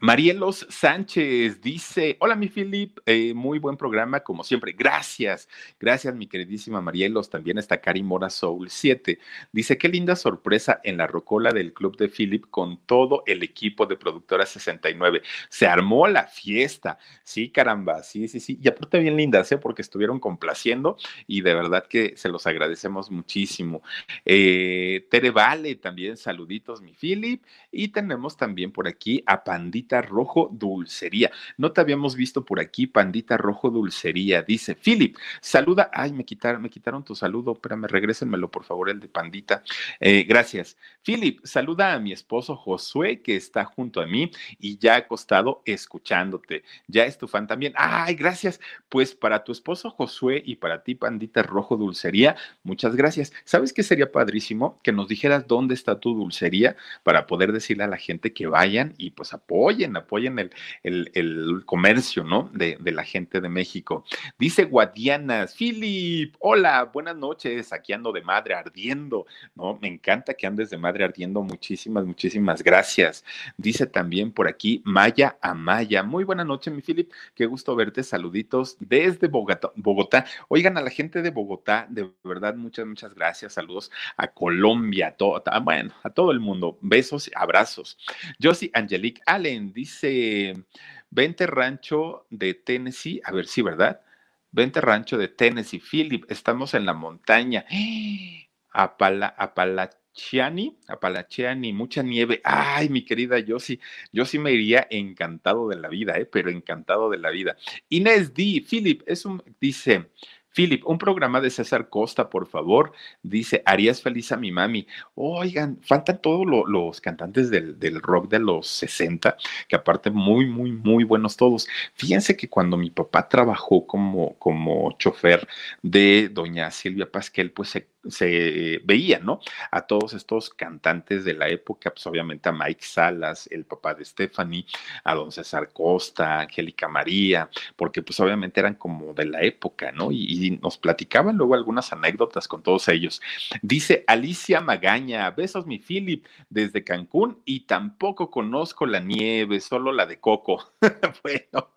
Marielos Sánchez dice, hola mi Philip, eh, muy buen programa como siempre, gracias, gracias mi queridísima Marielos, también está Cari Mora Soul 7, dice, qué linda sorpresa en la rocola del club de Philip con todo el equipo de Productora 69, se armó la fiesta, sí caramba, sí, sí, sí, y aparte bien lindas, ¿eh? porque estuvieron complaciendo y de verdad que se los agradecemos muchísimo. Eh, Tere Vale, también saluditos mi Philip, y tenemos también por aquí a Pandita Rojo Dulcería. No te habíamos visto por aquí, Pandita Rojo Dulcería. Dice, Philip, saluda. Ay, me quitaron, me quitaron tu saludo. Espérame, regrésenmelo, por favor, el de Pandita. Eh, gracias. Philip, saluda a mi esposo Josué, que está junto a mí y ya acostado escuchándote. Ya es tu fan también. Ay, gracias. Pues para tu esposo Josué y para ti, Pandita Rojo Dulcería, muchas gracias. ¿Sabes qué sería padrísimo? Que nos dijeras dónde está tu dulcería para poder decirle a la gente que vayan y pues apoyen apoyen, el, el, el comercio, ¿no? De, de, la gente de México. Dice Guadianas, Philip, hola, buenas noches, aquí ando de madre ardiendo, ¿no? Me encanta que andes de madre ardiendo, muchísimas, muchísimas gracias. Dice también por aquí Maya Amaya, muy buena noche, mi Philip, qué gusto verte, saluditos desde Bogotá. Bogotá. Oigan, a la gente de Bogotá, de verdad, muchas, muchas gracias, saludos a Colombia, todo, bueno, a todo el mundo, besos, abrazos. Josie Angelique Allen dice, vente rancho de Tennessee, a ver si, ¿verdad? Vente rancho de Tennessee, Philip, estamos en la montaña. Apala, Apalachiani, Apalachiani, mucha nieve. Ay, mi querida yo sí me iría encantado de la vida, ¿eh? pero encantado de la vida. Inés D, Philip, es un, dice, Philip, un programa de César Costa, por favor. Dice, harías feliz a mi mami. Oigan, faltan todos los cantantes del, del, rock de los 60, que aparte muy, muy, muy buenos todos. Fíjense que cuando mi papá trabajó como, como chofer de doña Silvia Pasquel, pues se se veía, ¿no? A todos estos cantantes de la época, pues obviamente a Mike Salas, el papá de Stephanie, a don César Costa, Angélica María, porque pues obviamente eran como de la época, ¿no? Y, y, nos platicaban luego algunas anécdotas con todos ellos. Dice Alicia Magaña, besos mi Philip desde Cancún y tampoco conozco la nieve, solo la de Coco. (laughs) bueno,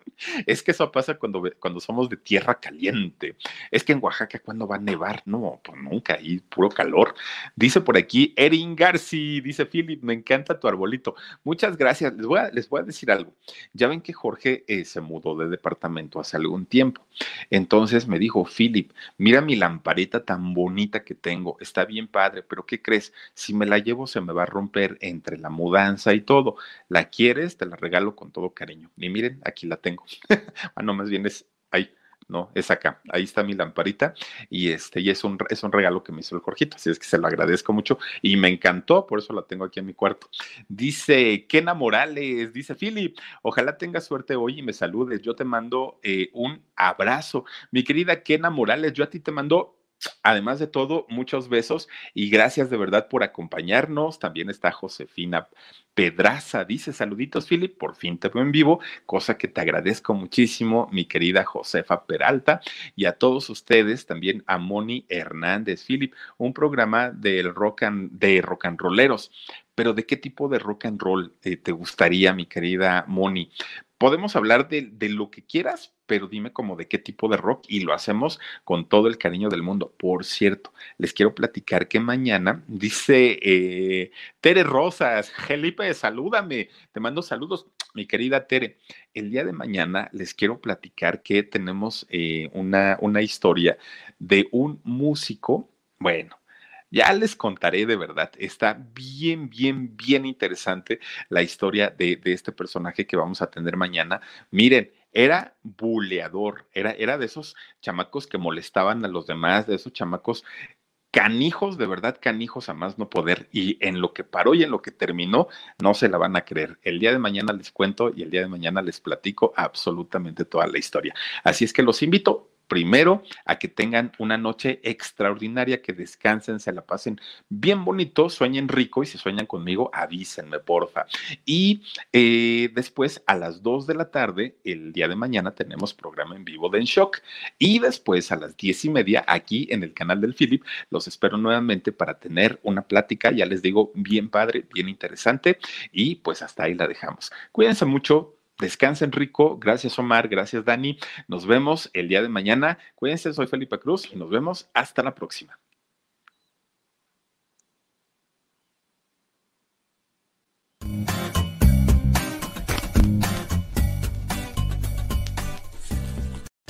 es que eso pasa cuando, cuando somos de tierra caliente. Es que en Oaxaca, ¿cuándo va a nevar? No, pues nunca ahí puro calor. Dice por aquí Erin Garci, dice Philip, me encanta tu arbolito. Muchas gracias. Les voy a, les voy a decir algo. Ya ven que Jorge eh, se mudó de departamento hace algún tiempo. Entonces me dijo, Philip, mira mi lamparita tan bonita que tengo. Está bien padre, pero ¿qué crees? Si me la llevo se me va a romper entre la mudanza y todo. ¿La quieres? Te la regalo con todo cariño. Y miren, aquí la tengo. (laughs) bueno, más bien es ahí no, es acá. Ahí está mi lamparita y este, y es un, es un regalo que me hizo el Jorgito, así es que se lo agradezco mucho y me encantó, por eso la tengo aquí en mi cuarto. Dice Kena Morales, dice Philip, ojalá tengas suerte hoy y me saludes. Yo te mando eh, un abrazo. Mi querida Kena Morales, yo a ti te mando Además de todo, muchos besos y gracias de verdad por acompañarnos. También está Josefina Pedraza, dice saluditos, Philip, por fin te veo en vivo, cosa que te agradezco muchísimo, mi querida Josefa Peralta, y a todos ustedes, también a Moni Hernández, Philip, un programa del rock and, de rock and rolleros. Pero ¿de qué tipo de rock and roll eh, te gustaría, mi querida Moni? Podemos hablar de, lo que quieras, pero dime como de qué tipo de rock y lo hacemos con todo el cariño del mundo. Por cierto, les quiero platicar que mañana dice eh, Tere Rosas, (laughs) Felipe, salúdame, te mando saludos, mi querida Tere. El día de mañana les quiero platicar que tenemos eh, una, una historia de un músico, bueno, ya les contaré de verdad, está bien, bien, bien interesante la historia de, de, este personaje que vamos a tener mañana. Miren, era buleador, era, era de esos chamacos que molestaban a los demás, de esos chamacos canijos, de verdad canijos a más no poder. Y en lo que paró y en lo que terminó, no se la van a creer. El día de mañana les cuento y el día de mañana les platico absolutamente toda la historia. Así es que los invito primero a que tengan una noche extraordinaria, que descansen, se la pasen bien bonito, sueñen rico y si sueñan conmigo, avísenme, porfa. Y eh, después a las 2 de la tarde, el día de mañana, tenemos programa en vivo de En Shock. Y después a las diez y media, aquí en el canal del Philip, los espero nuevamente para tener una plática, ya les digo, bien padre, bien interesante. Y pues hasta ahí la dejamos. Cuídense mucho Descansen rico. Gracias, Omar. Gracias, Dani. Nos vemos el día de mañana. Cuídense, soy Felipe Cruz y nos vemos hasta la próxima.